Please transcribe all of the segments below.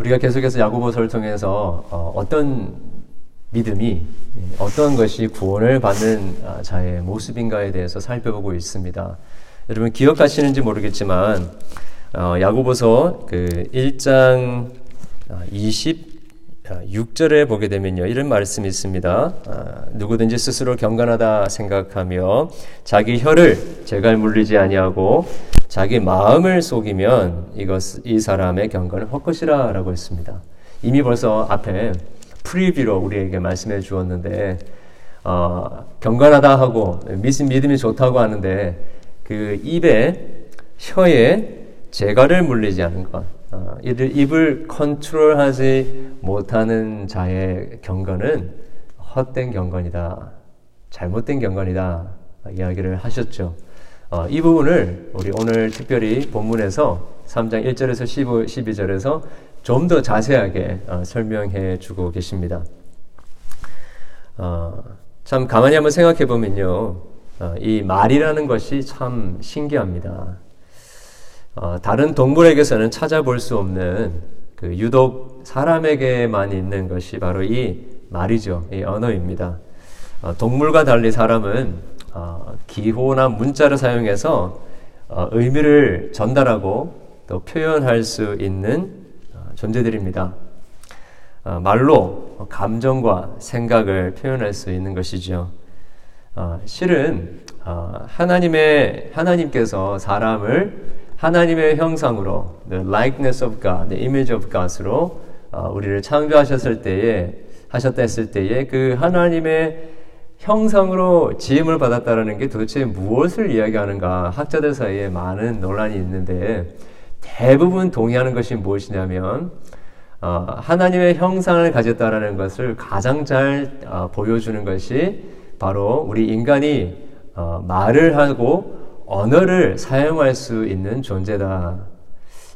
우리가 계속해서 야고보서를 통해서 어, 떤 믿음이 어떤 것이 구원을 받는 아, 자의 모습인가에 대해서 살펴보고 있습니다. 여러분 기억하시는지 모르겠지만 어, 야고보서 그 1장 26절에 보게 되면요 이런 말씀이 있습니다. 아, 누구든지 스스로 경건하다 생각하며 자기 혀를 제갈 물리지 아니하고 자기 마음을 속이면 이것 이 사람의 경건은 헛것이라라고 했습니다. 이미 벌써 앞에 프리뷰로 우리에게 말씀해 주었는데 어, 경건하다 하고 믿음 믿음이 좋다고 하는데 그 입에 혀에 재갈을 물리지 않은 것, 어, 입을 컨트롤하지 못하는 자의 경건은 헛된 경건이다, 잘못된 경건이다 이야기를 하셨죠. 어, 이 부분을 우리 오늘 특별히 본문에서 3장 1절에서 15, 12절에서 좀 더 자세하게 어, 설명해 주고 계십니다. 어, 참 가만히 한번 생각해 보면요. 어, 이 말이라는 것이 참 신기합니다. 어, 다른 동물에게서는 찾아볼 수 없는 그 유독 사람에게만 있는 것이 바로 이 말이죠. 이 언어입니다. 어, 동물과 달리 사람은 어, 기호나 문자를 사용해서 어, 의미를 전달하고 또 표현할 수 있는 어, 존재들입니다. 말로 감정과 생각을 표현할 수 있는 것이죠. 실은 하나님의 하나님께서 사람을 하나님의 형상으로 the likeness of God, the image of God으로 우리를 창조하셨을 때에 하셨다 했을 때에 그 하나님의 형상으로 지음을 받았다라는 게 도대체 무엇을 이야기하는가? 학자들 사이에 많은 논란이 있는데 대부분 동의하는 것이 무엇이냐면 어, 하나님의 형상을 가졌다라는 것을 가장 잘 어, 보여주는 것이 바로 우리 인간이 어, 말을 하고 언어를 사용할 수 있는 존재다.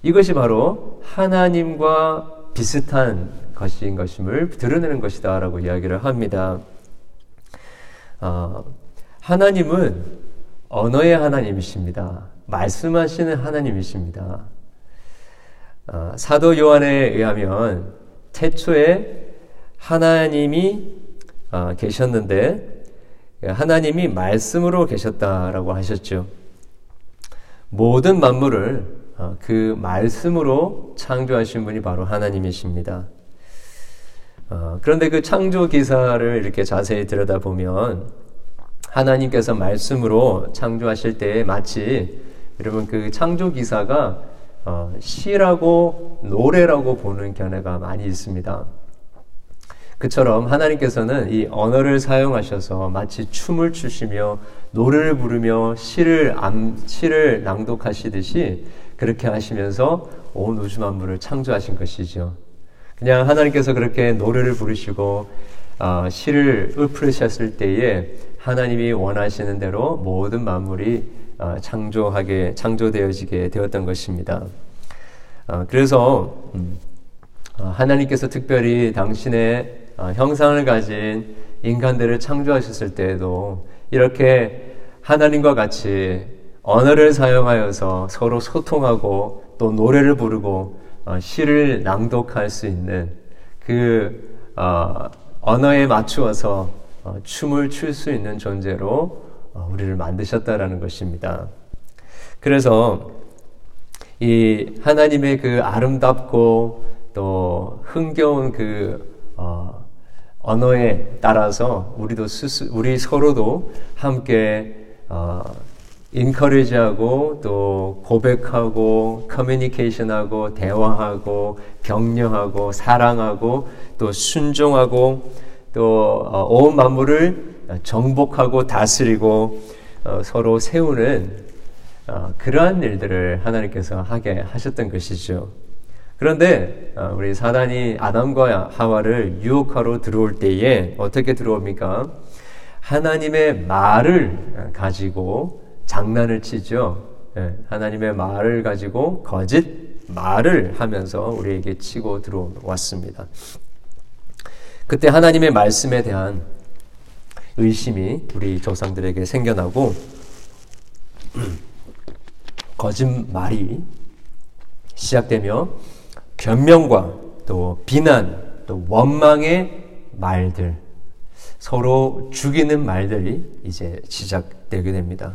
이것이 바로 하나님과 비슷한 것인 것임을 드러내는 것이다 라고 이야기를 합니다. 어, 하나님은 언어의 하나님이십니다. 말씀하시는 하나님이십니다. 어, 사도 요한에 의하면 태초에 하나님이 어, 계셨는데 하나님이 말씀으로 계셨다라고 하셨죠. 모든 만물을 어, 그 말씀으로 창조하신 분이 바로 하나님이십니다. 어, 그런데 그 창조 기사를 이렇게 자세히 들여다보면 하나님께서 말씀으로 창조하실 때 마치 여러분 그 창조 기사가 어, 시라고 노래라고 보는 견해가 많이 있습니다. 그처럼 하나님께서는 이 언어를 사용하셔서 마치 춤을 추시며 노래를 부르며 시를 암, 시를 낭독하시듯이 그렇게 하시면서 온 우주 만물을 창조하신 것이죠. 그냥 하나님께서 그렇게 노래를 부르시고 어, 시를 읊으셨을 때에 하나님이 원하시는 대로 모든 만물이 어, 창조하게 창조되어지게 되었던 것입니다. 어, 그래서 음, 어, 하나님께서 특별히 당신의 어, 형상을 가진 인간들을 창조하셨을 때에도 이렇게 하나님과 같이 언어를 사용하여서 서로 소통하고 또 노래를 부르고 어, 시를 낭독할 수 있는 그 어, 언어에 맞추어서 어, 춤을 출 수 있는 존재로 우리를 만드셨다라는 것입니다. 그래서 이 하나님의 그 아름답고 또 흥겨운 그 어, 언어에 따라서 우리도 스스, 우리 서로도 함께 어, 인커리지하고 또 고백하고 커뮤니케이션하고 대화하고 격려하고 사랑하고 또 순종하고 또온 어, 만물을 정복하고 다스리고 어, 서로 세우는 어, 그러한 일들을 하나님께서 하게 하셨던 것이죠. 그런데 우리 사단이 아담과 하와를 유혹하러 들어올 때에 어떻게 들어옵니까? 하나님의 말을 가지고 장난을 치죠. 예, 하나님의 말을 가지고 거짓 말을 하면서 우리에게 치고 들어왔습니다. 그때 하나님의 말씀에 대한 의심이 우리 조상들에게 생겨나고 거짓말이 시작되며 변명과 또 비난, 또 원망의 말들, 서로 죽이는 말들이 이제 시작되게 됩니다.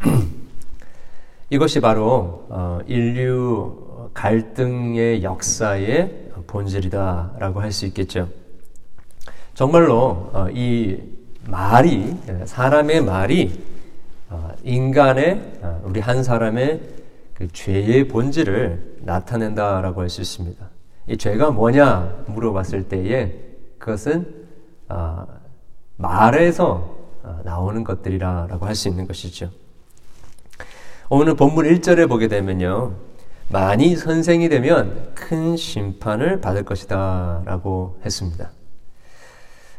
이것이 바로 어, 인류 갈등의 역사의 본질이다라고 할 수 있겠죠. 정말로 어, 이 말이 사람의 말이 어, 인간의 우리 한 사람의 그 죄의 본질을 나타낸다라고 할 수 있습니다. 이 죄가 뭐냐 물어봤을 때에 그것은 말에서 나오는 것들이라고 할 수 있는 것이죠. 오늘 본문 1절에 보게 되면요. 많이 선생이 되면 큰 심판을 받을 것이다 라고 했습니다.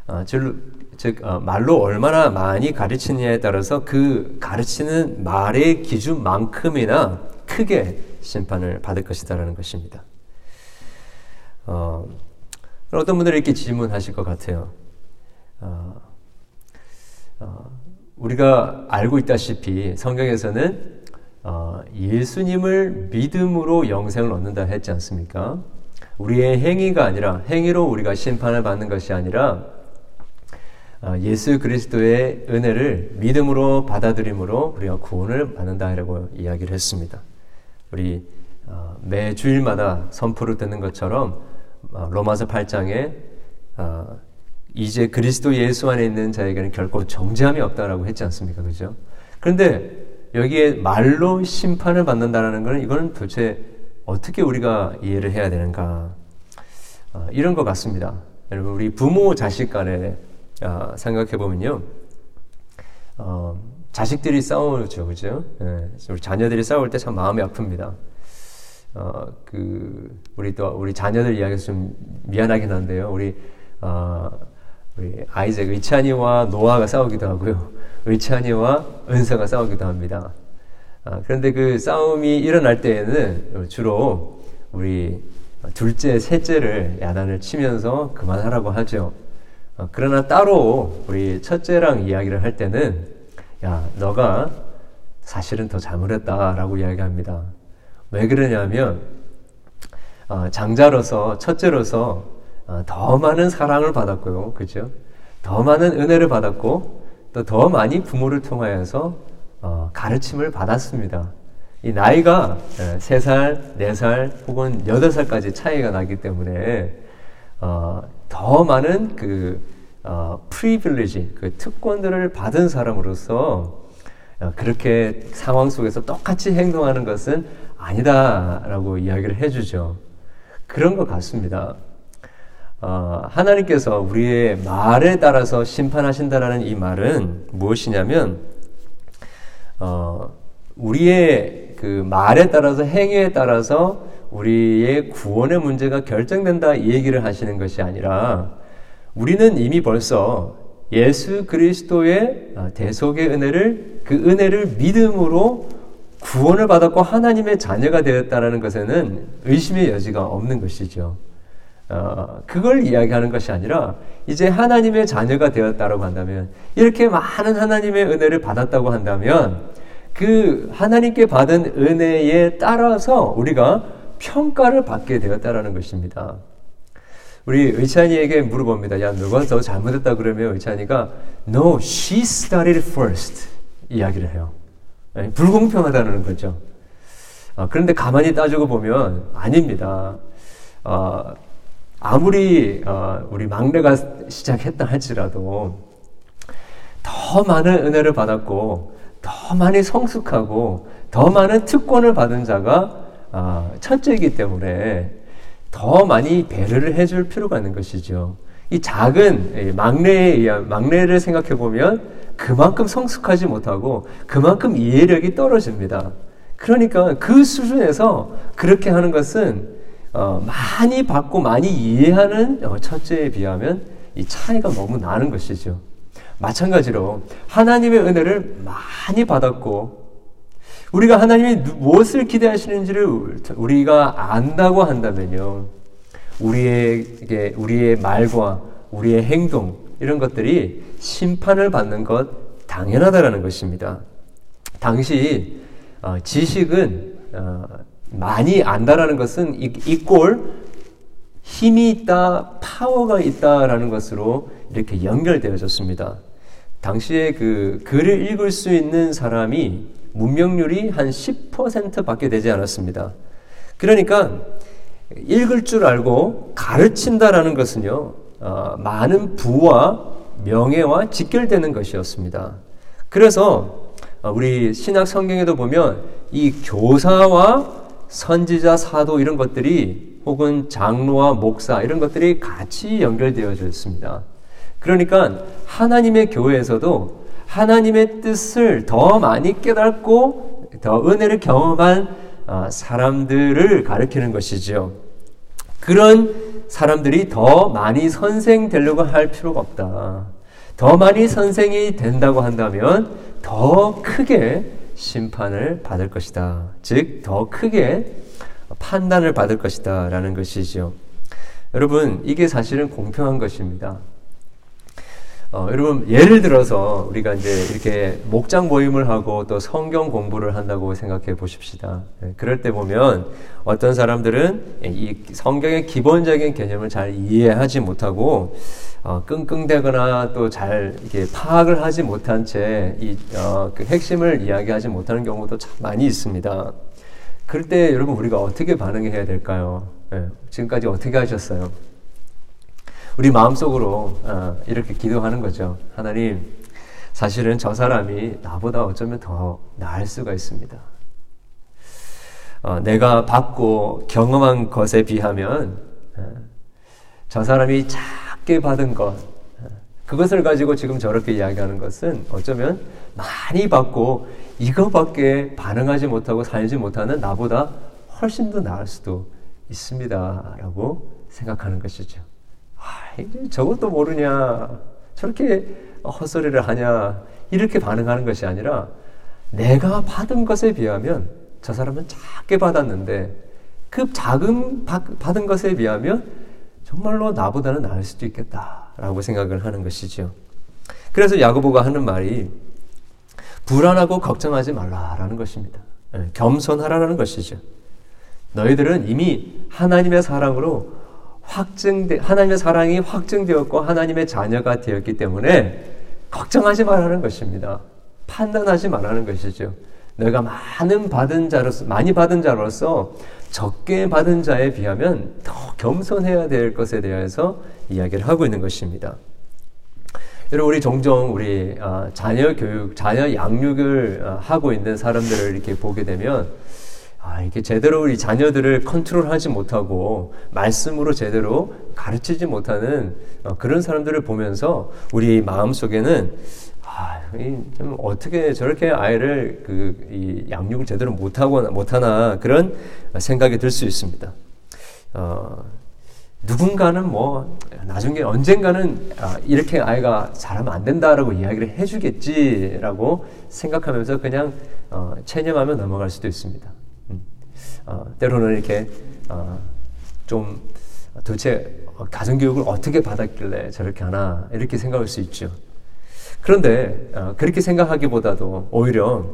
어, 즉, 어, 말로 얼마나 많이 가르치느냐에 따라서 그 가르치는 말의 기준만큼이나 크게 심판을 받을 것이다라는 것입니다. 어, 어떤 분들이 이렇게 질문하실 것 같아요. 어, 어, 우리가 알고 있다시피 성경에서는 어, 예수님을 믿음으로 영생을 얻는다 했지 않습니까? 우리의 행위가 아니라 행위로 우리가 심판을 받는 것이 아니라 어, 예수 그리스도의 은혜를 믿음으로 받아들임으로 우리가 구원을 받는다라고 이야기를 했습니다. 우리 어, 매 주일마다 선포를 듣는 것처럼 로마서 8장에 이제 그리스도 예수 안에 있는 자에게는 결코 정죄함이 없다라고 했지 않습니까? 그죠? 그런데 여기에 말로 심판을 받는다라는 것은 이건 도대체 어떻게 우리가 이해를 해야 되는가 어, 이런 것 같습니다. 여러분 우리 부모 자식 간에 어, 생각해 보면요, 어, 자식들이 싸우죠, 그죠? 예, 우리 자녀들이 싸울 때 참 마음이 아픕니다. 어, 그 우리 또 우리 자녀들 이야기해서 좀 미안하긴 한데요, 우리 어, 우리 아이작 의찬이와 노아가 싸우기도 하고요. 의찬이와 은서가 싸우기도 합니다. 아, 그런데 그 싸움이 일어날 때에는 주로 우리 둘째, 셋째를 야단을 치면서 그만하라고 하죠. 아, 그러나 따로 우리 첫째랑 이야기를 할 때는 야, 너가 사실은 더 잘못했다라고 이야기합니다. 왜 그러냐면 아, 장자로서 첫째로서 아, 더 많은 사랑을 받았고요, 그죠? 더 많은 은혜를 받았고 또 더 많이 부모를 통하여서 어, 가르침을 받았습니다. 이 나이가 3살, 4살 혹은 8살까지 차이가 나기 때문에 어, 더 많은 그 어, 프리빌리지, 그 특권들을 받은 사람으로서 어, 그렇게 상황 속에서 똑같이 행동하는 것은 아니다라고 이야기를 해주죠. 그런 것 같습니다. 어, 하나님께서 우리의 말에 따라서 심판하신다라는 이 말은 무엇이냐면 어, 우리의 그 말에 따라서 행위에 따라서 우리의 구원의 문제가 결정된다 이 얘기를 하시는 것이 아니라 우리는 이미 벌써 예수 그리스도의 대속의 은혜를 그 은혜를 믿음으로 구원을 받았고 하나님의 자녀가 되었다라는 것에는 의심의 여지가 없는 것이죠. 어, 그걸 이야기하는 것이 아니라 이제 하나님의 자녀가 되었다고 한다면 이렇게 많은 하나님의 은혜를 받았다고 한다면 그 하나님께 받은 은혜에 따라서 우리가 평가를 받게 되었다라는 것입니다. 우리 의찬이에게 물어봅니다. 야, 누가 더 잘못했다 그러면 의찬이가 No, she started first 이야기를 해요. 네, 불공평하다는 거죠. 어, 그런데 가만히 따지고 보면 아닙니다. 어, 아무리 어, 우리 막내가 시작했다 할지라도 더 많은 은혜를 받았고 더 많이 성숙하고 더 많은 특권을 받은 자가 어, 첫째이기 때문에 더 많이 배려를 해줄 필요가 있는 것이죠. 이 작은 막내에 의한 막내를 생각해 보면 그만큼 성숙하지 못하고 그만큼 이해력이 떨어집니다. 그러니까 그 수준에서 그렇게 하는 것은 어, 많이 받고 많이 이해하는 어, 첫째에 비하면 이 차이가 너무 나는 것이죠. 마찬가지로 하나님의 은혜를 많이 받았고 우리가 하나님이 무엇을 기대하시는지를 우리가 안다고 한다면요. 우리에게 우리의 말과 우리의 행동 이런 것들이 심판을 받는 것 당연하다라는 것입니다. 당시 어, 지식은 어, 많이 안다라는 것은 이꼴 힘이 있다, 파워가 있다라는 것으로 이렇게 연결되어졌습니다. 당시에 그 글을 읽을 수 있는 사람이 문명률이 한 10%밖에 되지 않았습니다. 그러니까 읽을 줄 알고 가르친다라는 것은요, 어, 많은 부와 명예와 직결되는 것이었습니다. 그래서 어, 우리 신약 성경에도 보면 이 교사와 선지자, 사도 이런 것들이 혹은 장로와 목사 이런 것들이 같이 연결되어져 있습니다. 그러니까 하나님의 교회에서도 하나님의 뜻을 더 많이 깨닫고 더 은혜를 경험한 어, 사람들을 가르치는 것이죠. 그런 사람들이 더 많이 선생 되려고 할 필요가 없다. 더 많이 선생이 된다고 한다면 더 크게 심판을 받을 것이다. 즉, 더 크게 판단을 받을 것이다. 라는 것이죠. 여러분, 이게 사실은 공평한 것입니다. 어, 여러분, 예를 들어서 우리가 이제 이렇게 목장 모임을 하고 또 성경 공부를 한다고 생각해 보십시다. 네, 그럴 때 보면 어떤 사람들은 이 성경의 기본적인 개념을 잘 이해하지 못하고 어, 끙끙대거나 또 잘 이렇게 파악을 하지 못한 채이 어, 그 핵심을 이야기하지 못하는 경우도 참 많이 있습니다. 그럴 때 여러분 우리가 어떻게 반응해야 될까요? 네, 지금까지 어떻게 하셨어요? 우리 마음속으로 어, 이렇게 기도하는 거죠. 하나님, 사실은 저 사람이 나보다 어쩌면 더 나을 수가 있습니다. 어, 내가 받고 경험한 것에 비하면 어, 저 사람이 작게 받은 것, 그것을 가지고 지금 저렇게 이야기하는 것은 어쩌면 많이 받고 이거밖에 반응하지 못하고 살지 못하는 나보다 훨씬 더 나을 수도 있습니다. 라고 생각하는 것이죠. 저것도 모르냐. 저렇게 헛소리를 하냐. 이렇게 반응하는 것이 아니라 내가 받은 것에 비하면 저 사람은 작게 받았는데 그 작은 받은 것에 비하면 정말로 나보다는 나을 수도 있겠다라고 생각을 하는 것이죠. 그래서 야고보가 하는 말이 불안하고 걱정하지 말라라는 것입니다. 예, 겸손하라는 것이죠. 너희들은 이미 하나님의 사랑으로 확증돼 하나님의 사랑이 확증되었고 하나님의 자녀가 되었기 때문에 걱정하지 말라는 것입니다. 판단하지 말라는 것이죠. 내가 많은 받은 자로서 많이 받은 자로서 적게 받은 자에 비하면 더 겸손해야 될 것에 대해서 이야기를 하고 있는 것입니다. 여러분 우리 종종 우리 아, 자녀 교육, 자녀 양육을 아, 하고 있는 사람들을 이렇게 보게 되면 아, 이게 제대로 우리 자녀들을 컨트롤하지 못하고 말씀으로 제대로 가르치지 못하는 어, 그런 사람들을 보면서 우리 마음 속에는 아, 좀 어떻게 저렇게 아이를 그 이 양육을 제대로 못하고 못하나 그런 생각이 들 수 있습니다. 어, 누군가는 뭐 나중에 언젠가는 아, 이렇게 아이가 잘하면 안 된다라고 이야기를 해주겠지라고 생각하면서 그냥 어, 체념하며 넘어갈 수도 있습니다. 어, 때로는 이렇게 어, 좀 도대체 가정교육을 어떻게 받았길래 저렇게 하나 이렇게 생각할 수 있죠. 그런데 어, 그렇게 생각하기보다도 오히려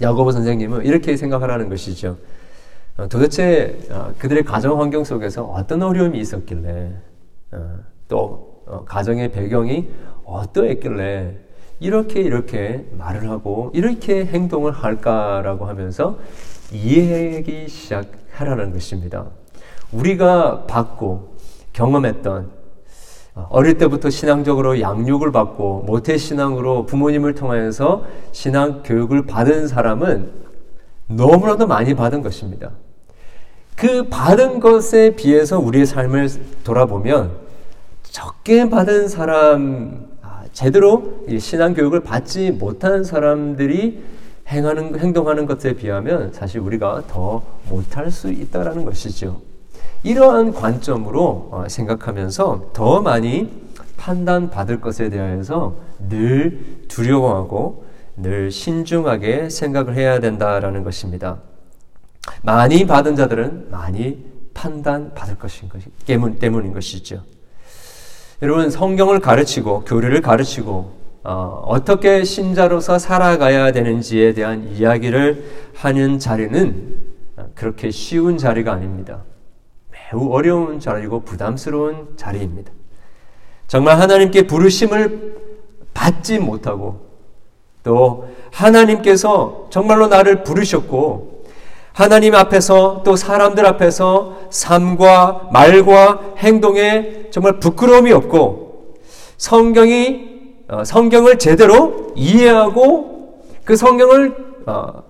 야고보 선생님은 이렇게 생각하라는 것이죠. 어, 도대체 어, 그들의 가정 환경 속에서 어떤 어려움이 있었길래 어, 또 어, 가정의 배경이 어떠했길래 이렇게 이렇게 말을 하고 이렇게 행동을 할까라고 하면서 이해하기 시작하라는 것입니다. 우리가 받고 경험했던 어, 어릴 때부터 신앙적으로 양육을 받고 모태 신앙으로 부모님을 통하여서 신앙 교육을 받은 사람은 너무나도 많이 받은 것입니다. 그 받은 것에 비해서 우리의 삶을 돌아보면 적게 받은 사람, 아, 제대로 신앙 교육을 받지 못한 사람들이 행하는 행동하는 것에 비하면 사실 우리가 더 못할 수 있다라는 것이죠. 이러한 관점으로 어, 생각하면서 더 많이 판단받을 것에 대해서 늘 두려워하고 늘 신중하게 생각을 해야 된다라는 것입니다. 많이 받은 자들은 많이 판단받을 것인 것이 때문, 인 것이죠. 여러분 성경을 가르치고 교리를 가르치고 어, 떻게 신자로서 살아가야 되는지에 대한 이야기를 하는 자리는 그렇게 쉬운 자리가 아닙니다. 매우 어려운 자리고 부담스러운 자리입니다. 정말 하나님께 부르심을 받지 못하고 또 하나님께서 정말로 나를 부르셨고 하나님 앞에서 또 사람들 앞에서 삶과 말과 행동에 정말 부끄러움이 없고 성경이 어, 성경을 제대로 이해하고 그 성경을 어,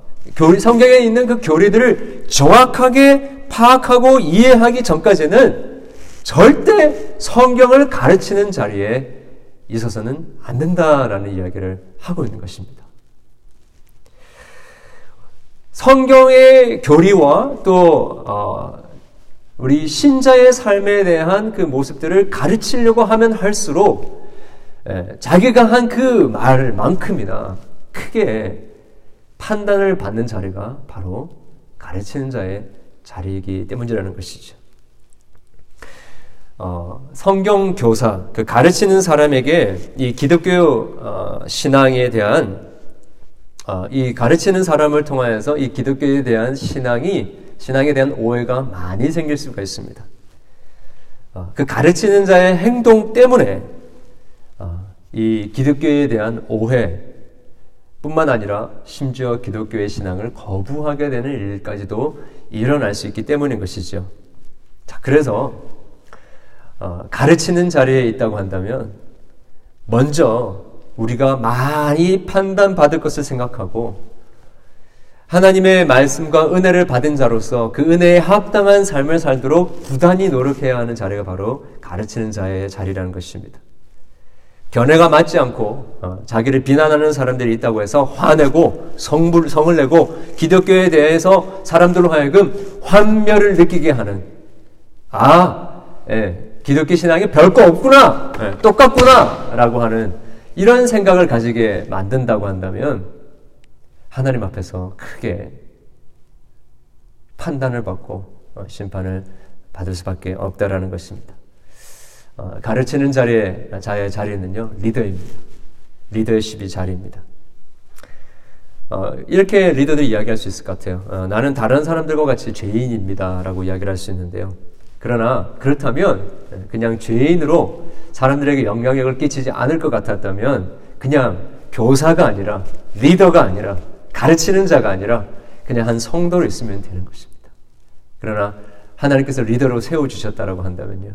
성경에 있는 그 교리들을 정확하게 파악하고 이해하기 전까지는 절대 성경을 가르치는 자리에 있어서는 안 된다라는 이야기를 하고 있는 것입니다. 성경의 교리와 또 어, 우리 신자의 삶에 대한 그 모습들을 가르치려고 하면 할수록 예, 자기가 한 그 말만큼이나 크게 판단을 받는 자리가 바로 가르치는 자의 자리이기 때문이라는 것이죠. 어, 성경 교사, 그 가르치는 사람에게 이 기독교 어, 신앙에 대한 어, 이 가르치는 사람을 통하여서 이 기독교에 대한 신앙이 신앙에 대한 오해가 많이 생길 수가 있습니다. 어, 그 가르치는 자의 행동 때문에 어, 이 기독교에 대한 오해 뿐만 아니라 심지어 기독교의 신앙을 거부하게 되는 일까지도 일어날 수 있기 때문인 것이죠. 자, 그래서 어, 가르치는 자리에 있다고 한다면 먼저 우리가 많이 판단받을 것을 생각하고 하나님의 말씀과 은혜를 받은 자로서 그 은혜에 합당한 삶을 살도록 부단히 노력해야 하는 자리가 바로 가르치는 자의 자리라는 것입니다. 견해가 맞지 않고 어, 자기를 비난하는 사람들이 있다고 해서 화내고 성불, 성을 내고 기독교에 대해서 사람들로 하여금 환멸을 느끼게 하는 아, 예, 기독교 신앙이 별거 없구나, 예, 똑같구나 라고 하는 이런 생각을 가지게 만든다고 한다면 하나님 앞에서 크게 판단을 받고 어, 심판을 받을 수밖에 없다라는 것입니다. 어, 가르치는 자리에 자의 자리는요 리더입니다. 리더십이 자리입니다. 어, 이렇게 리더들이 이야기할 수 있을 것 같아요. 어, 나는 다른 사람들과 같이 죄인입니다라고 이야기를 할 수 있는데요. 그러나 그렇다면 그냥 죄인으로 사람들에게 영향력을 끼치지 않을 것 같았다면 그냥 교사가 아니라 리더가 아니라 가르치는 자가 아니라 그냥 한 성도로 있으면 되는 것입니다. 그러나 하나님께서 리더로 세워 주셨다라고 한다면요.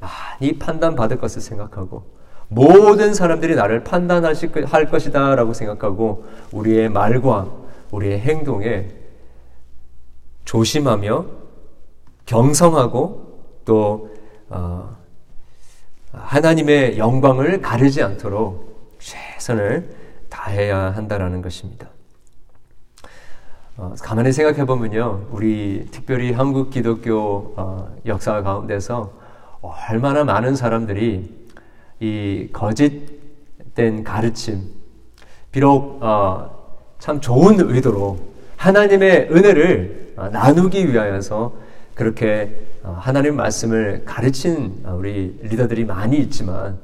많이 판단받을 것을 생각하고 모든 사람들이 나를 판단할 것이다 라고 생각하고 우리의 말과 우리의 행동에 조심하며 경성하고 또 어, 하나님의 영광을 가르지 않도록 최선을 다해야 한다라는 것입니다. 어, 가만히 생각해 보면요, 우리 특별히 한국 기독교 어, 역사 가운데서 얼마나 많은 사람들이 이 거짓된 가르침, 비록 어, 참 좋은 의도로 하나님의 은혜를 어, 나누기 위하여서 그렇게 어, 하나님 말씀을 가르친 어, 우리 리더들이 많이 있지만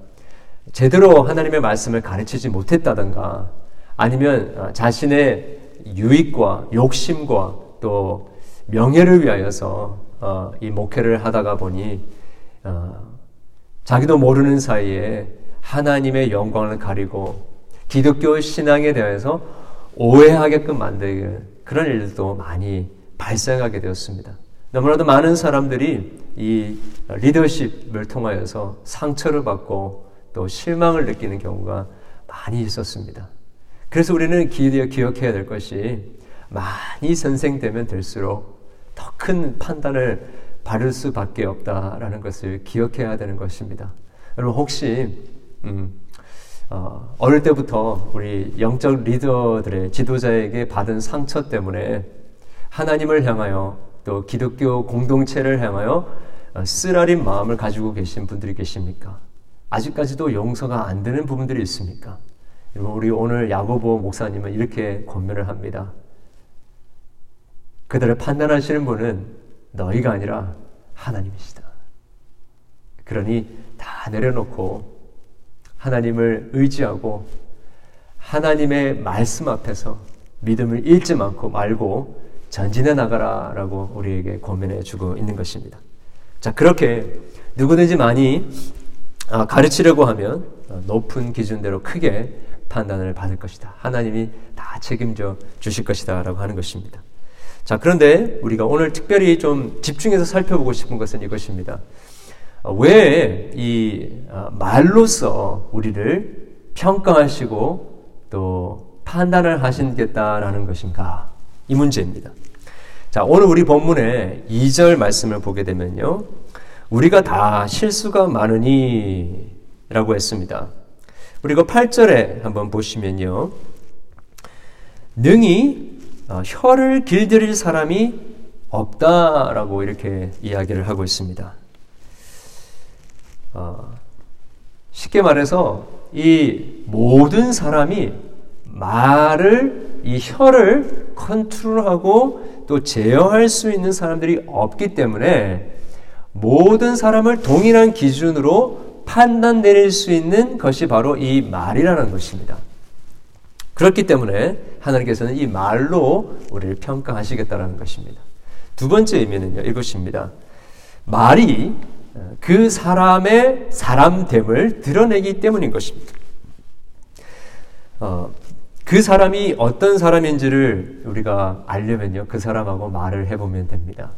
제대로 하나님의 말씀을 가르치지 못했다던가 아니면 어, 자신의 유익과 욕심과 또 명예를 위하여서 이 목회를 하다가 보니 어, 자기도 모르는 사이에 하나님의 영광을 가리고 기독교 신앙에 대해서 오해하게끔 만드는 그런 일들도 많이 발생하게 되었습니다. 너무나도 많은 사람들이 이 리더십을 통하여서 상처를 받고 또 실망을 느끼는 경우가 많이 있었습니다. 그래서 우리는 기억해야 될 것이 많이 선생되면 될수록 더 큰 판단을 바를 수밖에 없다라는 것을 기억해야 되는 것입니다. 여러분 혹시 음, 어, 어릴 때부터 우리 영적 리더들의 지도자에게 받은 상처 때문에 하나님을 향하여 또 기독교 공동체를 향하여 어, 쓰라린 마음을 가지고 계신 분들이 계십니까? 아직까지도 용서가 안 되는 부분들이 있습니까? 우리 오늘 야고보 목사님은 이렇게 권면을 합니다. 그들을 판단하시는 분은 너희가 아니라 하나님이시다. 그러니 다 내려놓고 하나님을 의지하고 하나님의 말씀 앞에서 믿음을 잃지 않고 말고 전진해 나가라라고 우리에게 고민해 주고 있는 것입니다. 자, 그렇게 누구든지 많이 아, 가르치려고 하면 높은 기준대로 크게 판단을 받을 것이다. 하나님이 다 책임져 주실 것이다. 라고 하는 것입니다. 자, 그런데 우리가 오늘 특별히 좀 집중해서 살펴보고 싶은 것은 이것입니다. 어, 왜이 어, 말로써 우리를 평가하시고 또 판단을 하시겠다라는 것인가? 이 문제입니다. 자, 오늘 우리 본문의 2절 말씀을 보게 되면요. 우리가 다 실수가 많으니 라고 했습니다. 그리고 8절에 한번 보시면요. 능히 어, 혀를 길들일 사람이 없다라고 이렇게 이야기를 하고 있습니다. 어, 쉽게 말해서 이 모든 사람이 말을 이 혀를 컨트롤하고 또 제어할 수 있는 사람들이 없기 때문에 모든 사람을 동일한 기준으로 판단 내릴 수 있는 것이 바로 이 말이라는 것입니다. 그렇기 때문에 하나님께서는 이 말로 우리를 평가하시겠다라는 것입니다. 두 번째 의미는요, 이것입니다. 말이 그 사람의 사람됨을 드러내기 때문인 것입니다. 어, 그 사람이 어떤 사람인지를 우리가 알려면요, 그 사람하고 말을 해보면 됩니다.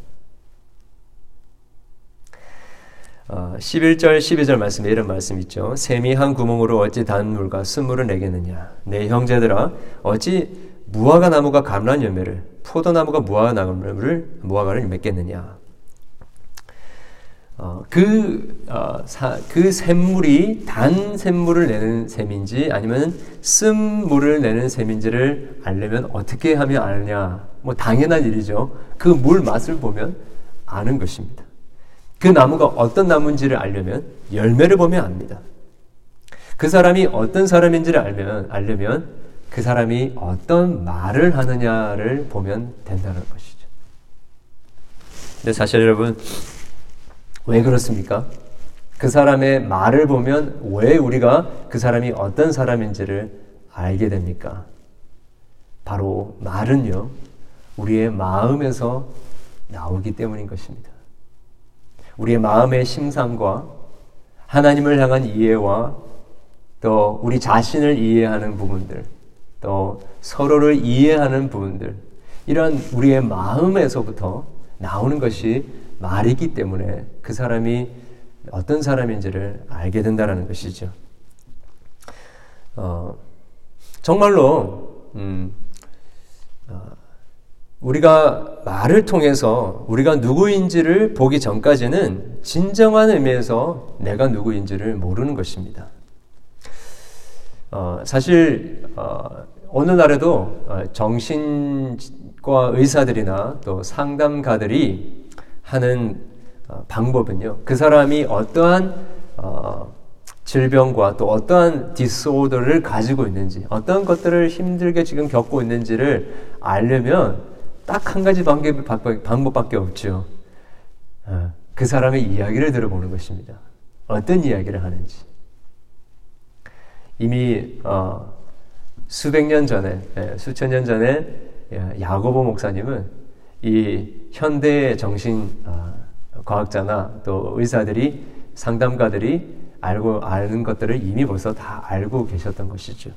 어, 11절, 12절 말씀에 이런 말씀 있죠. 샘이 한 구멍으로 어찌 단물과 쓴물을 내겠느냐. 내 형제들아, 어찌 무화과 나무가 감란 열매를, 포도나무가 무화과 나무를, 무화과를 맺겠느냐. 어, 그, 어, 사, 그 샘물이 단 샘물을 내는 샘인지 아니면 쓴물을 내는 샘인지를 알려면 어떻게 하면 아느냐. 뭐 당연한 일이죠. 그 물 맛을 보면 아는 것입니다. 그 나무가 어떤 나무인지를 알려면 열매를 보면 압니다. 그 사람이 어떤 사람인지를 알면, 알려면 그 사람이 어떤 말을 하느냐를 보면 된다는 것이죠. 근데 사실 여러분, 왜 그렇습니까? 그 사람의 말을 보면 왜 우리가 그 사람이 어떤 사람인지를 알게 됩니까? 바로 말은요, 우리의 마음에서 나오기 때문인 것입니다. 우리의 마음의 심상과 하나님을 향한 이해와 또 우리 자신을 이해하는 부분들, 또 서로를 이해하는 부분들, 이런 우리의 마음에서부터 나오는 것이 말이기 때문에 그 사람이 어떤 사람인지를 알게 된다는 것이죠. 어, 정말로, 음, 어, 우리가 말을 통해서 우리가 누구인지를 보기 전까지는 진정한 의미에서 내가 누구인지를 모르는 것입니다. 어, 사실 어, 오늘날에도 어, 정신과 의사들이나 또 상담가들이 하는 어, 방법은요. 그 사람이 어떠한 어, 질병과 또 어떠한 디스오더를 가지고 있는지, 어떤 것들을 힘들게 지금 겪고 있는지를 알려면 딱 한 가지 방법밖에 없죠. 어, 그 사람의 이야기를 들어보는 것입니다. 어떤 이야기를 하는지. 이미 어, 수백 년 전에, 예, 수천 년 전에 야고보 목사님은 이 현대 정신 어, 과학자나 또 의사들이 상담가들이 알고 아는 것들을 이미 벌써 다 알고 계셨던 것이죠.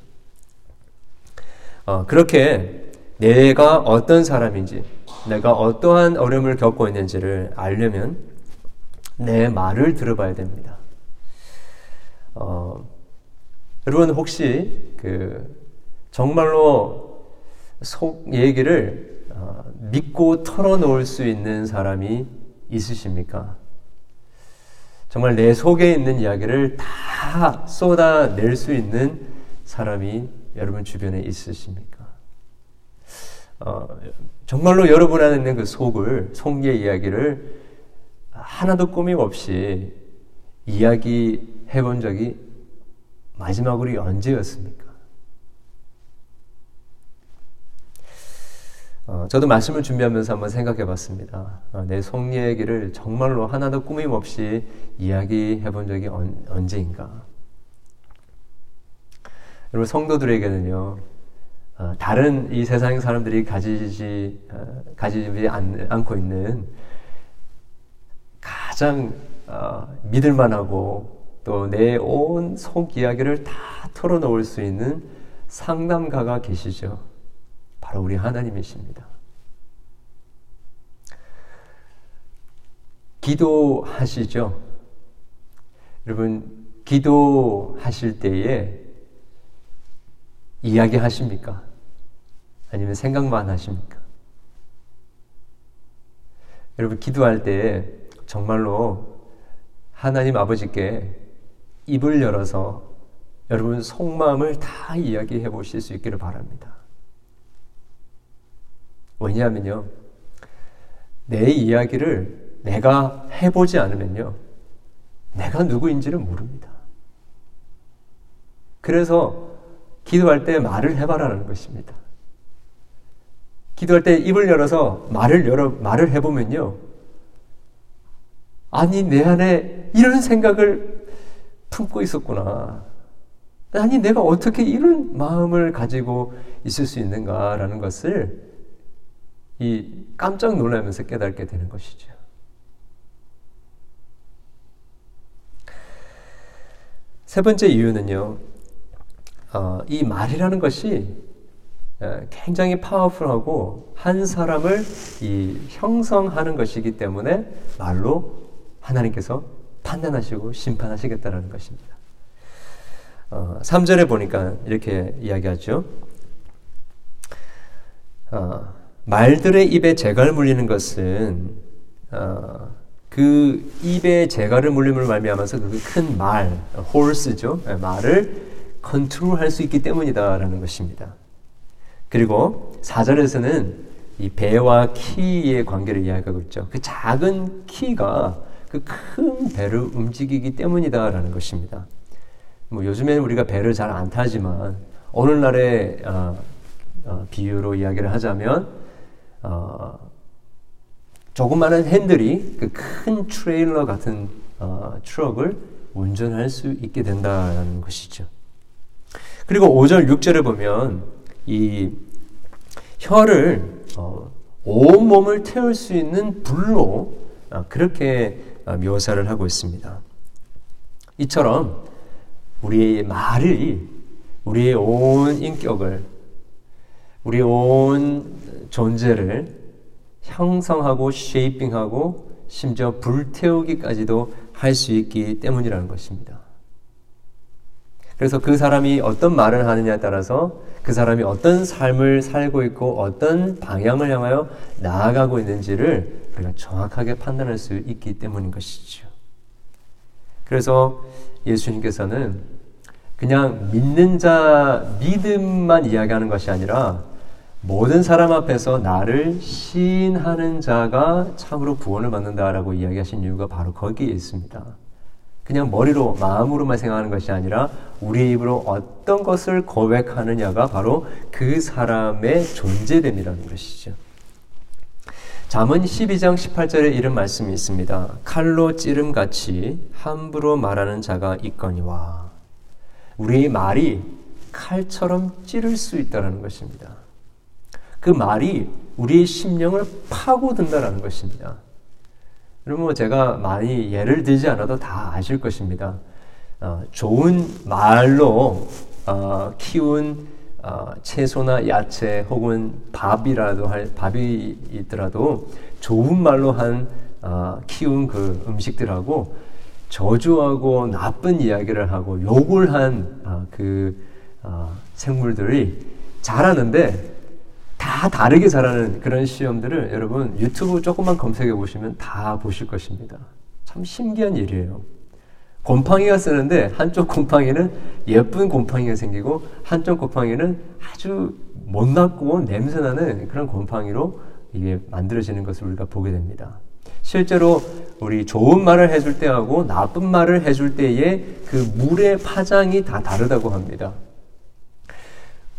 어, 그렇게 내가 어떤 사람인지, 내가 어떠한 어려움을 겪고 있는지를 알려면 내 말을 들어봐야 됩니다. 어, 여러분 혹시 그 정말로 속 얘기를 어, 믿고 털어놓을 수 있는 사람이 있으십니까? 정말 내 속에 있는 이야기를 다 쏟아낼 수 있는 사람이 여러분 주변에 있으십니까? 어, 정말로 여러분 안에 있는 그 속을, 속의 이야기를 하나도 꾸밈 없이 이야기해 본 적이 마지막으로 언제였습니까? 어, 저도 말씀을 준비하면서 한번 생각해 봤습니다. 어, 내 속 얘기를 정말로 하나도 꾸밈 없이 이야기해 본 적이 언, 언제인가? 여러분, 성도들에게는요, 어, 다른 이 세상 사람들이 가지지 어, 가지지 않, 않고 있는 가장 어, 믿을만하고 또 내 온 속 이야기를 다 털어놓을 수 있는 상담가가 계시죠. 바로 우리 하나님이십니다. 기도하시죠. 여러분, 기도하실 때에 이야기하십니까? 아니면 생각만 하십니까? 여러분, 기도할 때 정말로 하나님 아버지께 입을 열어서 여러분 속마음을 다 이야기해 보실 수 있기를 바랍니다. 왜냐하면요, 내 이야기를 내가 해보지 않으면요, 내가 누구인지를 모릅니다. 그래서 기도할 때 말을 해봐라는 것입니다. 기도할 때 입을 열어서 말을 열어 말을 해보면요, 아니 내 안에 이런 생각을 품고 있었구나. 아니 내가 어떻게 이런 마음을 가지고 있을 수 있는가라는 것을 이 깜짝 놀라면서 깨닫게 되는 것이죠. 세 번째 이유는요, 어, 이 말이라는 것이 어, 굉장히 파워풀하고 한 사람을 이 형성하는 것이기 때문에 말로 하나님께서 판단하시고 심판하시겠다라는 것입니다. 어, 3절에 보니까 이렇게 이야기하죠. 어, 말들의 입에 재갈 물리는 것은 어, 그 입에 재갈을 물림을 말미암아서 그 큰 말, horse죠. 예, 말을 컨트롤할 수 있기 때문이다라는 것입니다. 그리고 4절에서는 이 배와 키의 관계를 이야기하고 있죠. 그 작은 키가 그 큰 배를 움직이기 때문이다라는 것입니다. 뭐 요즘에는 우리가 배를 잘 안 타지만 오늘날의 어, 어, 비유로 이야기를 하자면 어, 조그마한 핸들이 그 큰 트레일러 같은 어, 트럭을 운전할 수 있게 된다는 것이죠. 그리고 5절, 6절에 보면 이 혀를 어, 온 몸을 태울 수 있는 불로 어, 그렇게 어, 묘사를 하고 있습니다. 이처럼 우리의 말이 우리의 온 인격을 우리의 온 존재를 형성하고 쉐이핑하고 심지어 불태우기까지도 할 수 있기 때문이라는 것입니다. 그래서 그 사람이 어떤 말을 하느냐에 따라서 그 사람이 어떤 삶을 살고 있고 어떤 방향을 향하여 나아가고 있는지를 우리가 정확하게 판단할 수 있기 때문인 것이죠. 그래서 예수님께서는 그냥 믿는 자 믿음만 이야기하는 것이 아니라 모든 사람 앞에서 나를 시인하는 자가 참으로 구원을 받는다라고 이야기하신 이유가 바로 거기에 있습니다. 그냥 머리로 마음으로만 생각하는 것이 아니라 우리 입으로 어떤 것을 고백하느냐가 바로 그 사람의 존재됨이라는 것이죠. 잠언 12장 18절에 이런 말씀이 있습니다. 칼로 찌름같이 함부로 말하는 자가 있거니와 우리의 말이 칼처럼 찌를 수 있다는 것입니다. 그 말이 우리의 심령을 파고든다는 것입니다. 뭐 제가 많이 예를 들지 않아도 다 아실 것입니다. 어, 좋은 말로 어, 키운 어, 채소나 야채 혹은 밥이라도 할 밥이 있더라도 좋은 말로 한 어, 키운 그 음식들하고 저주하고 나쁜 이야기를 하고 욕을 한그 어, 어, 생물들이 자라는데 다 다르게 자라는 그런 시험들을 여러분 유튜브 조금만 검색해 보시면 다 보실 것입니다. 참 신기한 일이에요. 곰팡이가 쓰는데 한쪽 곰팡이는 예쁜 곰팡이가 생기고 한쪽 곰팡이는 아주 못났고 냄새나는 그런 곰팡이로 이게 만들어지는 것을 우리가 보게 됩니다. 실제로 우리 좋은 말을 해줄 때하고 나쁜 말을 해줄 때의 그 물의 파장이 다 다르다고 합니다.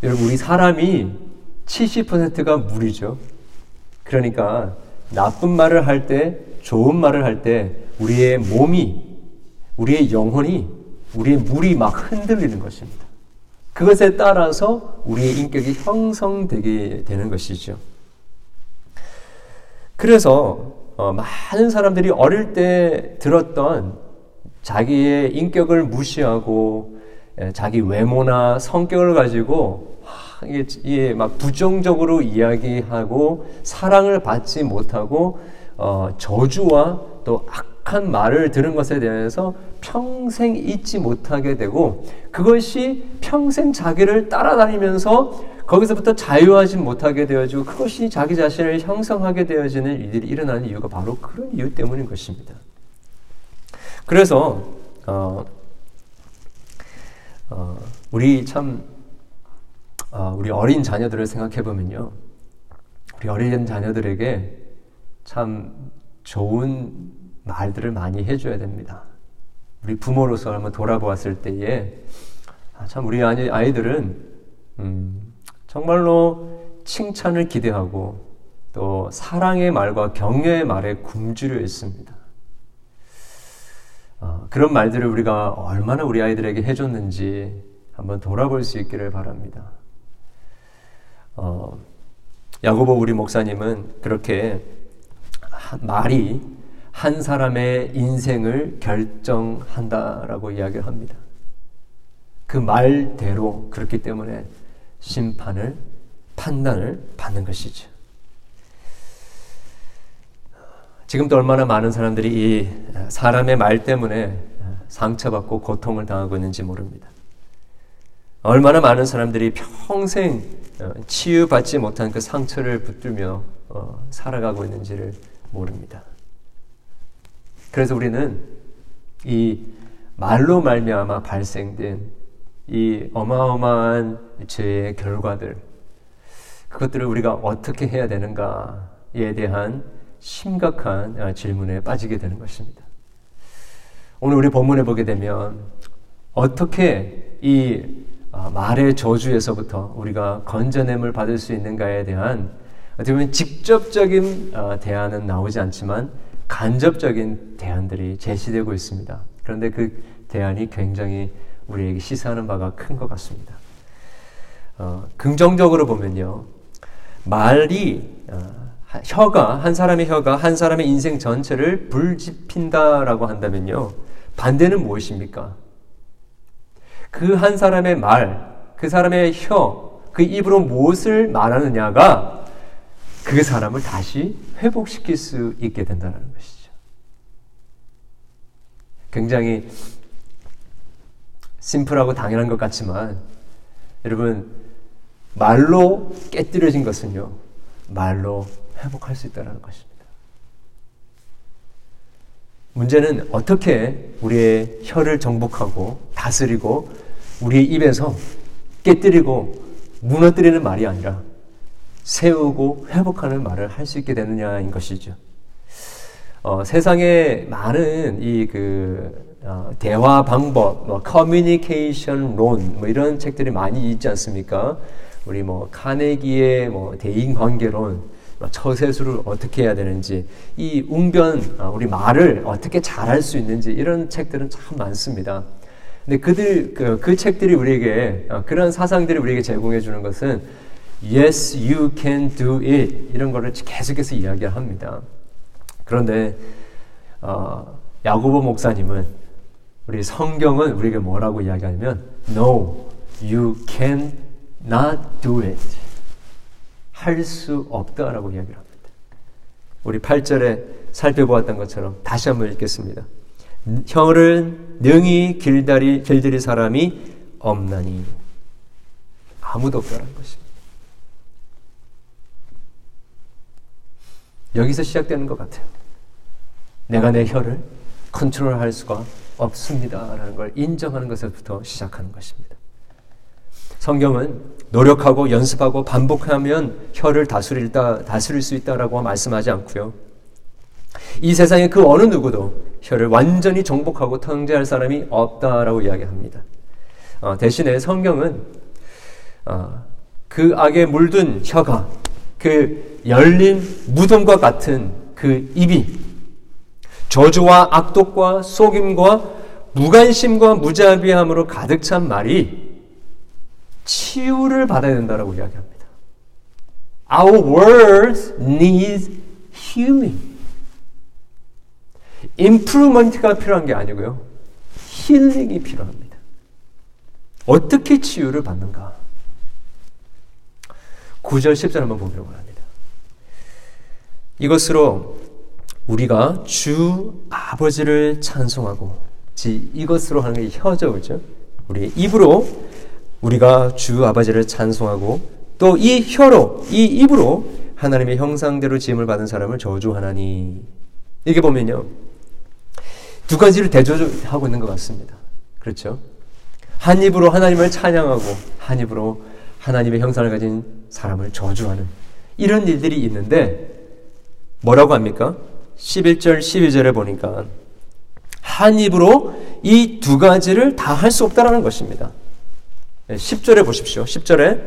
여러분, 우리 사람이 70%가 물이죠. 그러니까 나쁜 말을 할 때, 좋은 말을 할 때, 우리의 몸이 우리의 영혼이 우리의 물이 막 흔들리는 것입니다. 그것에 따라서 우리의 인격이 형성되게 되는 것이죠. 그래서 어, 많은 사람들이 어릴 때 들었던 자기의 인격을 무시하고 예, 자기 외모나 성격을 가지고 이게, 막 부정적으로 이야기하고 사랑을 받지 못하고 어, 저주와 또 악한 말을 들은 것에 대해서 평생 잊지 못하게 되고 그것이 평생 자기를 따라다니면서 거기서부터 자유하지 못하게 되어지고 그것이 자기 자신을 형성하게 되어지는 일들이 일어나는 이유가 바로 그런 이유 때문인 것입니다. 그래서 어, 어, 우리 참 어, 우리 어린 자녀들을 생각해 보면요, 우리 어린 자녀들에게 참 좋은 말들을 많이 해줘야 됩니다. 우리 부모로서 한번 돌아보았을 때에 아, 참 우리 아이들은 음, 정말로 칭찬을 기대하고 또 사랑의 말과 격려의 말에 굶주려 있습니다. 어, 그런 말들을 우리가 얼마나 우리 아이들에게 해줬는지 한번 돌아볼 수 있기를 바랍니다. 어, 야고보 우리 목사님은 그렇게 말이 한 사람의 인생을 결정한다라고 이야기를 합니다. 그 말대로 그렇기 때문에 심판을 판단을 받는 것이죠. 지금도 얼마나 많은 사람들이 이 사람의 말 때문에 상처받고 고통을 당하고 있는지 모릅니다. 얼마나 많은 사람들이 평생 치유받지 못한 그 상처를 붙들며 어, 살아가고 있는지를 모릅니다. 그래서 우리는 이 말로 말미암아 발생된 이 어마어마한 죄의 결과들 그것들을 우리가 어떻게 해야 되는가에 대한 심각한 아, 질문에 빠지게 되는 것입니다. 오늘 우리 본문에 보게 되면 어떻게 이 아, 말의 저주에서부터 우리가 건져냄을 받을 수 있는가에 대한 어떻게 보면 직접적인 아, 대안은 나오지 않지만 간접적인 대안들이 제시되고 있습니다. 그런데 그 대안이 굉장히 우리에게 시사하는 바가 큰 것 같습니다. 어, 긍정적으로 보면요. 말이 어, 혀가 한 사람의 혀가 한 사람의 인생 전체를 불지핀다라고 한다면요. 반대는 무엇입니까? 그 한 사람의 말, 그 사람의 혀, 그 입으로 무엇을 말하느냐가 그 사람을 다시 회복시킬 수 있게 된다는 것이죠. 굉장히 심플하고 당연한 것 같지만 여러분 말로 깨뜨려진 것은요 말로 회복할 수 있다는 것입니다. 문제는 어떻게 우리의 혀를 정복하고 다스리고 우리의 입에서 깨뜨리고 무너뜨리는 말이 아니라 세우고 회복하는 말을 할 수 있게 되느냐인 것이죠. 어, 세상에 많은 이그 어, 대화 방법, 뭐 커뮤니케이션 론, 뭐 이런 책들이 많이 있지 않습니까? 우리 뭐 카네기의 뭐 대인 관계론, 뭐 처세술을 어떻게 해야 되는지, 이 웅변, 어, 우리 말을 어떻게 잘할 수 있는지 이런 책들은 참 많습니다. 근데 그들 그, 그 책들이 우리에게 어, 그런 사상들이 우리에게 제공해 주는 것은 yes you can do it 이런 거를 계속해서 이야기합니다. 그런데 어, 야고보 목사님은 우리 성경은 우리에게 뭐라고 이야기하냐면 no you can not do it 할 수 없다라고 이야기를 합니다. 우리 8절에 살펴보았던 것처럼 다시 한번 읽겠습니다. 혀를 능히 길다리 길들일 사람이 없나니 아무도 없다는 것입니다. 여기서 시작되는 것 같아요. 내가 내 혀를 컨트롤할 수가 없습니다라는 걸 인정하는 것부터 시작하는 것입니다. 성경은 노력하고 연습하고 반복하면 혀를 다스릴, 다스릴 수 있다라고 말씀하지 않고요. 이 세상에 그 어느 누구도 혀를 완전히 정복하고 통제할 사람이 없다라고 이야기합니다. 어, 대신에 성경은 어, 그 악에 물든 혀가 그 열린 무덤과 같은 그 입이 저주와 악독과 속임과 무관심과 무자비함으로 가득 찬 말이 치유를 받아야 된다라고 이야기합니다. Our world needs healing. 임프루먼트가 필요한 게 아니고요. 힐링이 필요합니다. 어떻게 치유를 받는가? 9절, 10절 한번 보려고 합니다. 이것으로 우리가 주 아버지를 찬송하고, 이것으로 하는 게 혀죠, 그죠? 우리 입으로 우리가 주 아버지를 찬송하고, 또 이 혀로, 이 입으로 하나님의 형상대로 지음을 받은 사람을 저주하나니. 이게 보면요. 두 가지를 대조하고 있는 것 같습니다. 그렇죠? 한 입으로 하나님을 찬양하고, 한 입으로 하나님의 형상을 가진 사람을 저주하는 이런 일들이 있는데, 뭐라고 합니까? 11절, 12절에 보니까, 한 입으로 이 두 가지를 다 할 수 없다라는 것입니다. 10절에 보십시오. 10절에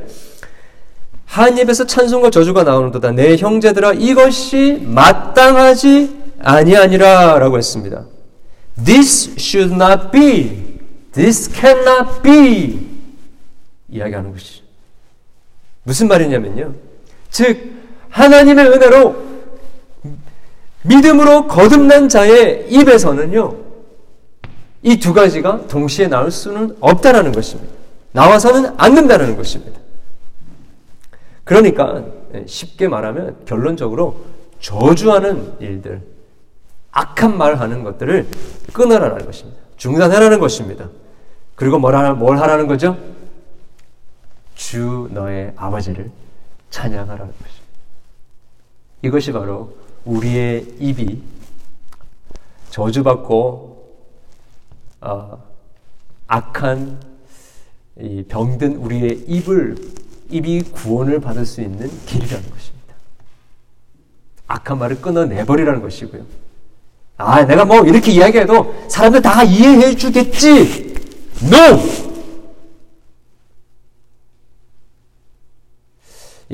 한 입에서 찬송과 저주가 나오는도다. 내 형제들아 이것이 마땅하지 아니하니라라고 했습니다. This should not be. This cannot be. 이야기하는 것이 무슨 말이냐면요. 즉 하나님의 은혜로 믿음으로 거듭난 자의 입에서는요. 이 두 가지가 동시에 나올 수는 없다라는 것입니다. 나와서는 안 된다는 것입니다. 그러니까 쉽게 말하면 결론적으로 저주하는 일들, 악한 말 하는 것들을 끊어라라는 것입니다. 중단하라는 것입니다. 그리고 뭘, 하라, 뭘 하라는 거죠? 주 너의 아버지를 찬양하라는 것입니다. 이것이 바로 우리의 입이 저주받고 어, 악한 병든 우리의 입을 입이 구원을 받을 수 있는 길이라는 것입니다. 악한 말을 끊어내버리라는 것이고요. 아, 내가 뭐 이렇게 이야기해도 사람들 다 이해해 주겠지. No!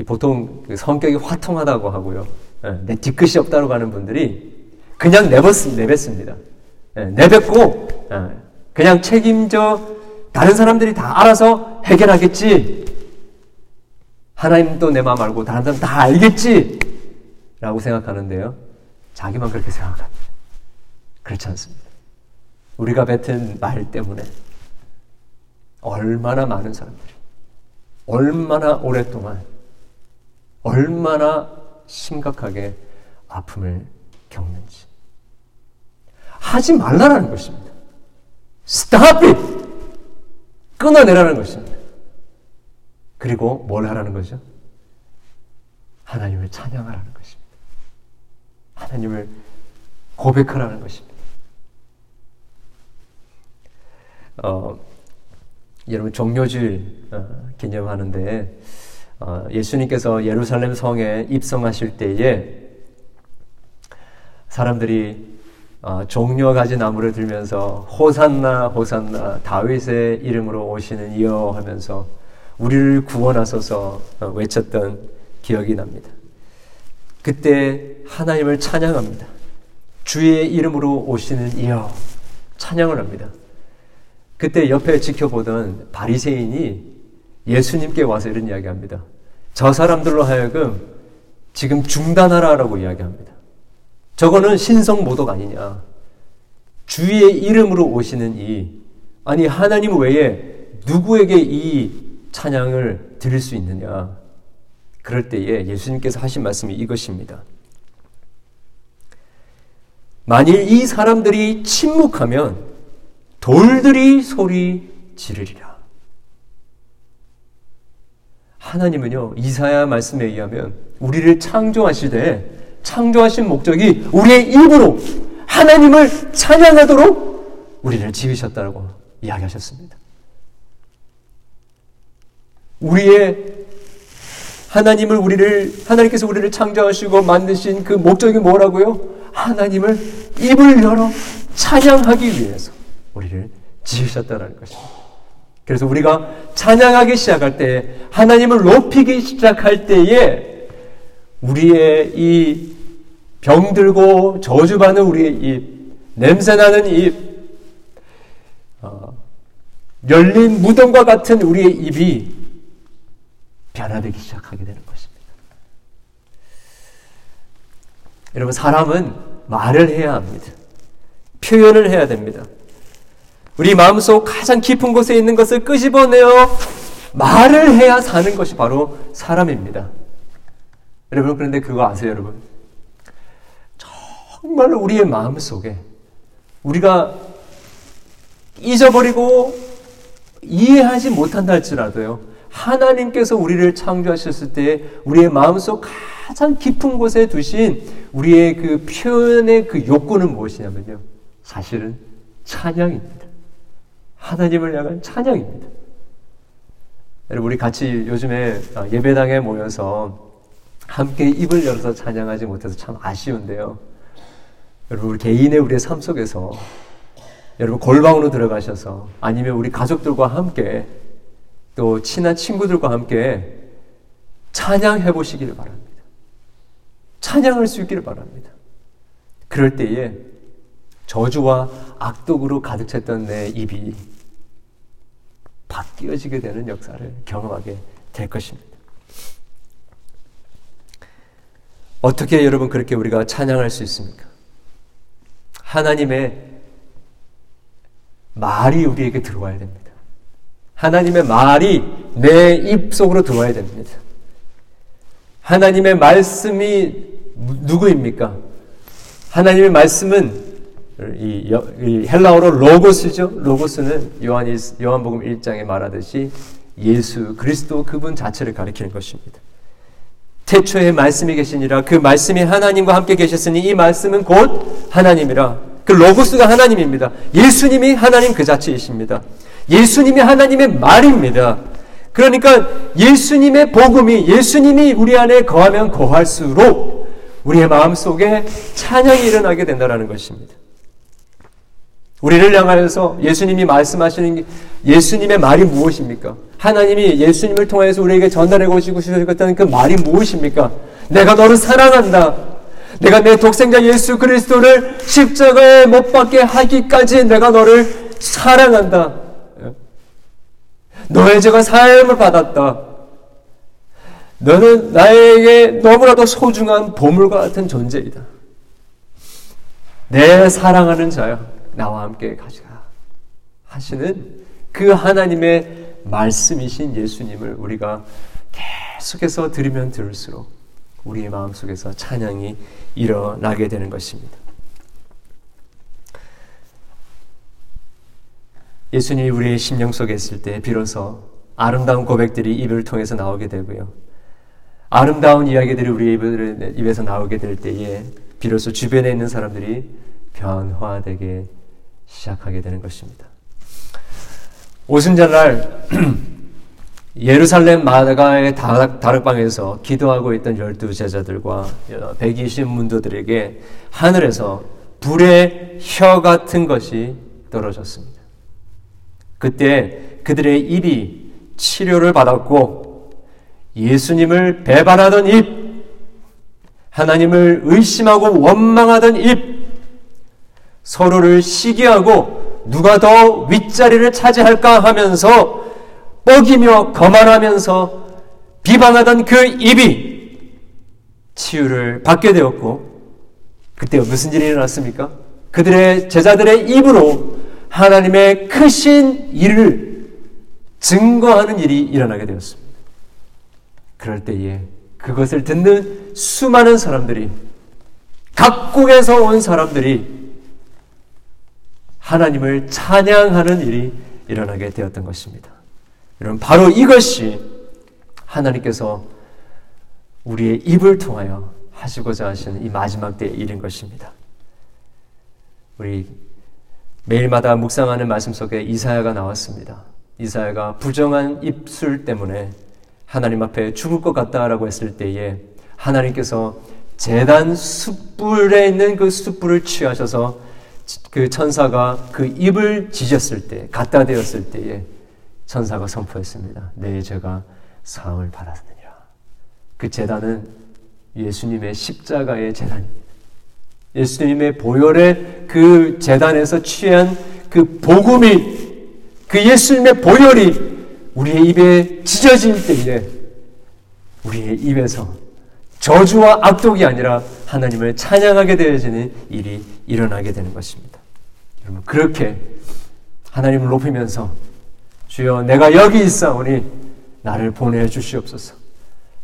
보통 그 성격이 화통하다고 하고요. 예, 내 뒤끝이 없다고 하는 분들이 그냥 내뱉, 내뱉습니다. 예, 내뱉고, 예, 그냥 책임져 다른 사람들이 다 알아서 해결하겠지. 하나님도 내 마음 알고 다른 사람 다 알겠지. 라고 생각하는데요. 자기만 그렇게 생각합니다. 그렇지 않습니다. 우리가 뱉은 말 때문에 얼마나 많은 사람들이, 얼마나 오랫동안, 얼마나 심각하게 아픔을 겪는지. 하지 말라라는 것입니다. Stop it! 끊어내라는 것입니다. 그리고 뭘 하라는 거죠? 하나님을 찬양하라는 것입니다. 하나님을 고백하라는 것입니다. 어, 여러분 종료주일 어, 기념하는데 어, 예수님께서 예루살렘 성에 입성하실 때에 사람들이 어, 종려 가지 나무를 들면서 호산나 호산나 다윗의 이름으로 오시는 이여 하면서 우리를 구원하소서 어, 외쳤던 기억이 납니다. 그때 하나님을 찬양합니다. 주의 이름으로 오시는 이여 찬양을 합니다. 그때 옆에 지켜보던 바리새인이 예수님께 와서 이런 이야기합니다. 저 사람들로 하여금 지금 중단하라라고 이야기합니다. 저거는 신성 모독 아니냐. 주의 이름으로 오시는 이, 아니, 하나님 외에 누구에게 이 찬양을 드릴 수 있느냐. 그럴 때에 예수님께서 하신 말씀이 이것입니다. 만일 이 사람들이 침묵하면 돌들이 소리 지르리라. 하나님은요, 이사야 말씀에 의하면 우리를 창조하시되 창조하신 목적이 우리의 입으로 하나님을 찬양하도록 우리를 지으셨다고 이야기하셨습니다. 우리의 하나님을 우리를 하나님께서 우리를 창조하시고 만드신 그 목적이 뭐라고요? 하나님을 입을 열어 찬양하기 위해서 우리를 지으셨다는 것입니다. 그래서 우리가 찬양하기 시작할 때 하나님을 높이기 시작할 때에 우리의 이 병들고 저주받는 우리의 입, 냄새나는 입, 어, 열린 무덤과 같은 우리의 입이 변화되기 시작하게 되는 것입니다. 여러분, 사람은 말을 해야 합니다. 표현을 해야 됩니다. 우리 마음속 가장 깊은 곳에 있는 것을 끄집어내어 말을 해야 사는 것이 바로 사람입니다. 여러분, 그런데 그거 아세요, 여러분? 정말 우리의 마음 속에 우리가 잊어버리고 이해하지 못한다 할지라도요, 하나님께서 우리를 창조하셨을 때 우리의 마음속 가장 깊은 곳에 두신 우리의 그 표현의 그 욕구는 무엇이냐면요. 사실은 찬양입니다. 하나님을 향한 찬양입니다. 여러분, 우리 같이 요즘에 예배당에 모여서 함께 입을 열어서 찬양하지 못해서 참 아쉬운데요. 여러분, 우리 개인의 우리의 삶 속에서 여러분 골방으로 들어가셔서 아니면 우리 가족들과 함께 또 친한 친구들과 함께 찬양해 보시기를 바랍니다. 찬양할 수 있기를 바랍니다. 그럴 때에 저주와 악독으로 가득 찼던 내 입이 바뀌어지게 되는 역사를 경험하게 될 것입니다. 어떻게 여러분 그렇게 우리가 찬양할 수 있습니까? 하나님의 말이 우리에게 들어와야 됩니다. 하나님의 말이 내 입 속으로 들어와야 됩니다. 하나님의 말씀이 누구입니까? 하나님의 말씀은 이, 이 헬라어로 로고스죠. 로고스는 요한 요한복음 1장에 말하듯이 예수 그리스도 그분 자체를 가리키는 것입니다. 태초에 말씀이 계시니라 그 말씀이 하나님과 함께 계셨으니 이 말씀은 곧 하나님이라 그 로고스가 하나님입니다. 예수님이 하나님 그 자체이십니다. 예수님이 하나님의 말입니다. 그러니까 예수님의 복음이 예수님이 우리 안에 거하면 거할수록 우리의 마음 속에 찬양이 일어나게 된다는 것입니다. 우리를 향하여서 예수님이 말씀하시는 예수님의 말이 무엇입니까? 하나님이 예수님을 통해서 우리에게 오시고 싶었던 그 말이 무엇입니까? 내가 너를 사랑한다. 내가 내 독생자 예수 그리스도를 십자가에 못 박게 하기까지 내가 너를 사랑한다. 너의 죄가 사함을 받았다. 너는 나에게 너무나도 소중한 보물과 같은 존재이다. 내 사랑하는 자야. 나와 함께 가시라. 하시는 그 하나님의 말씀이신 예수님을 우리가 계속해서 들으면 들을수록 우리의 마음속에서 찬양이 일어나게 되는 것입니다. 예수님이 우리의 심령 속에 있을 때 비로소 아름다운 고백들이 입을 통해서 나오게 되고요. 아름다운 이야기들이 우리 입에서 나오게 될 때에 비로소 주변에 있는 사람들이 변화되게 시작하게 되는 것입니다. 오순절날 예루살렘 마가의 다락방에서 기도하고 있던 열두 제자들과 120 문도들에게 하늘에서 불의 혀 같은 것이 떨어졌습니다. 그때 그들의 입이 치료를 받았고 예수님을 배반하던 입, 하나님을 의심하고 원망하던 입, 서로를 시기하고 누가 더 윗자리를 차지할까 하면서 뻐기며 거만하면서 비방하던 그 입이 치유를 받게 되었고 그때 무슨 일이 일어났습니까? 그들의 제자들의 입으로 하나님의 크신 일을 증거하는 일이 일어나게 되었습니다. 그럴 때에 그것을 듣는 수많은 사람들이 각국에서 온 사람들이 하나님을 찬양하는 일이 일어나게 되었던 것입니다. 여러분, 바로 이것이 하나님께서 우리의 입을 통하여 하시고자 하시는 이 마지막 때의 일인 것입니다. 우리 매일마다 묵상하는 말씀 속에 이사야가 나왔습니다. 이사야가 부정한 입술 때문에 하나님 앞에 죽을 것 같다라고 했을 때에 하나님께서 재단 숯불에 있는 그 숯불을 취하셔서 그 천사가 그 입을 지졌을 때, 갖다 대었을 때에 천사가 선포했습니다. 내 죄가 사함을 받았느니라. 그 재단은 예수님의 십자가의 재단입니다. 예수님의 보혈의 그 재단에서 취한 그 복음이 그 예수님의 보혈이 우리의 입에 지져질 때에 우리의 입에서 저주와 악독이 아니라 하나님을 찬양하게 되어지는 일이 일어나게 되는 것입니다. 여러분 그렇게 하나님을 높이면서 주여 내가 여기 있사오니 나를 보내 주시옵소서.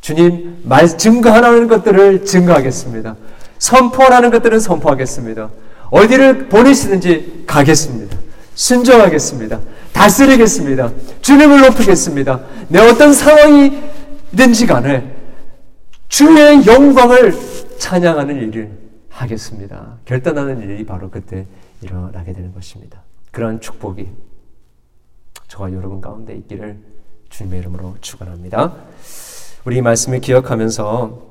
주님 말 증거하는 것들을 증거하겠습니다. 선포하는 것들은 선포하겠습니다. 어디를 보내시든지 가겠습니다. 순종하겠습니다. 다스리겠습니다. 주님을 높이겠습니다. 내 어떤 상황이든지 간에 주의 영광을 찬양하는 일을 하겠습니다. 결단하는 일이 바로 그때 일어나게 되는 것입니다. 그러한 축복이 저와 여러분 가운데 있기를 주님의 이름으로 축원합니다. 우리 이 말씀을 기억하면서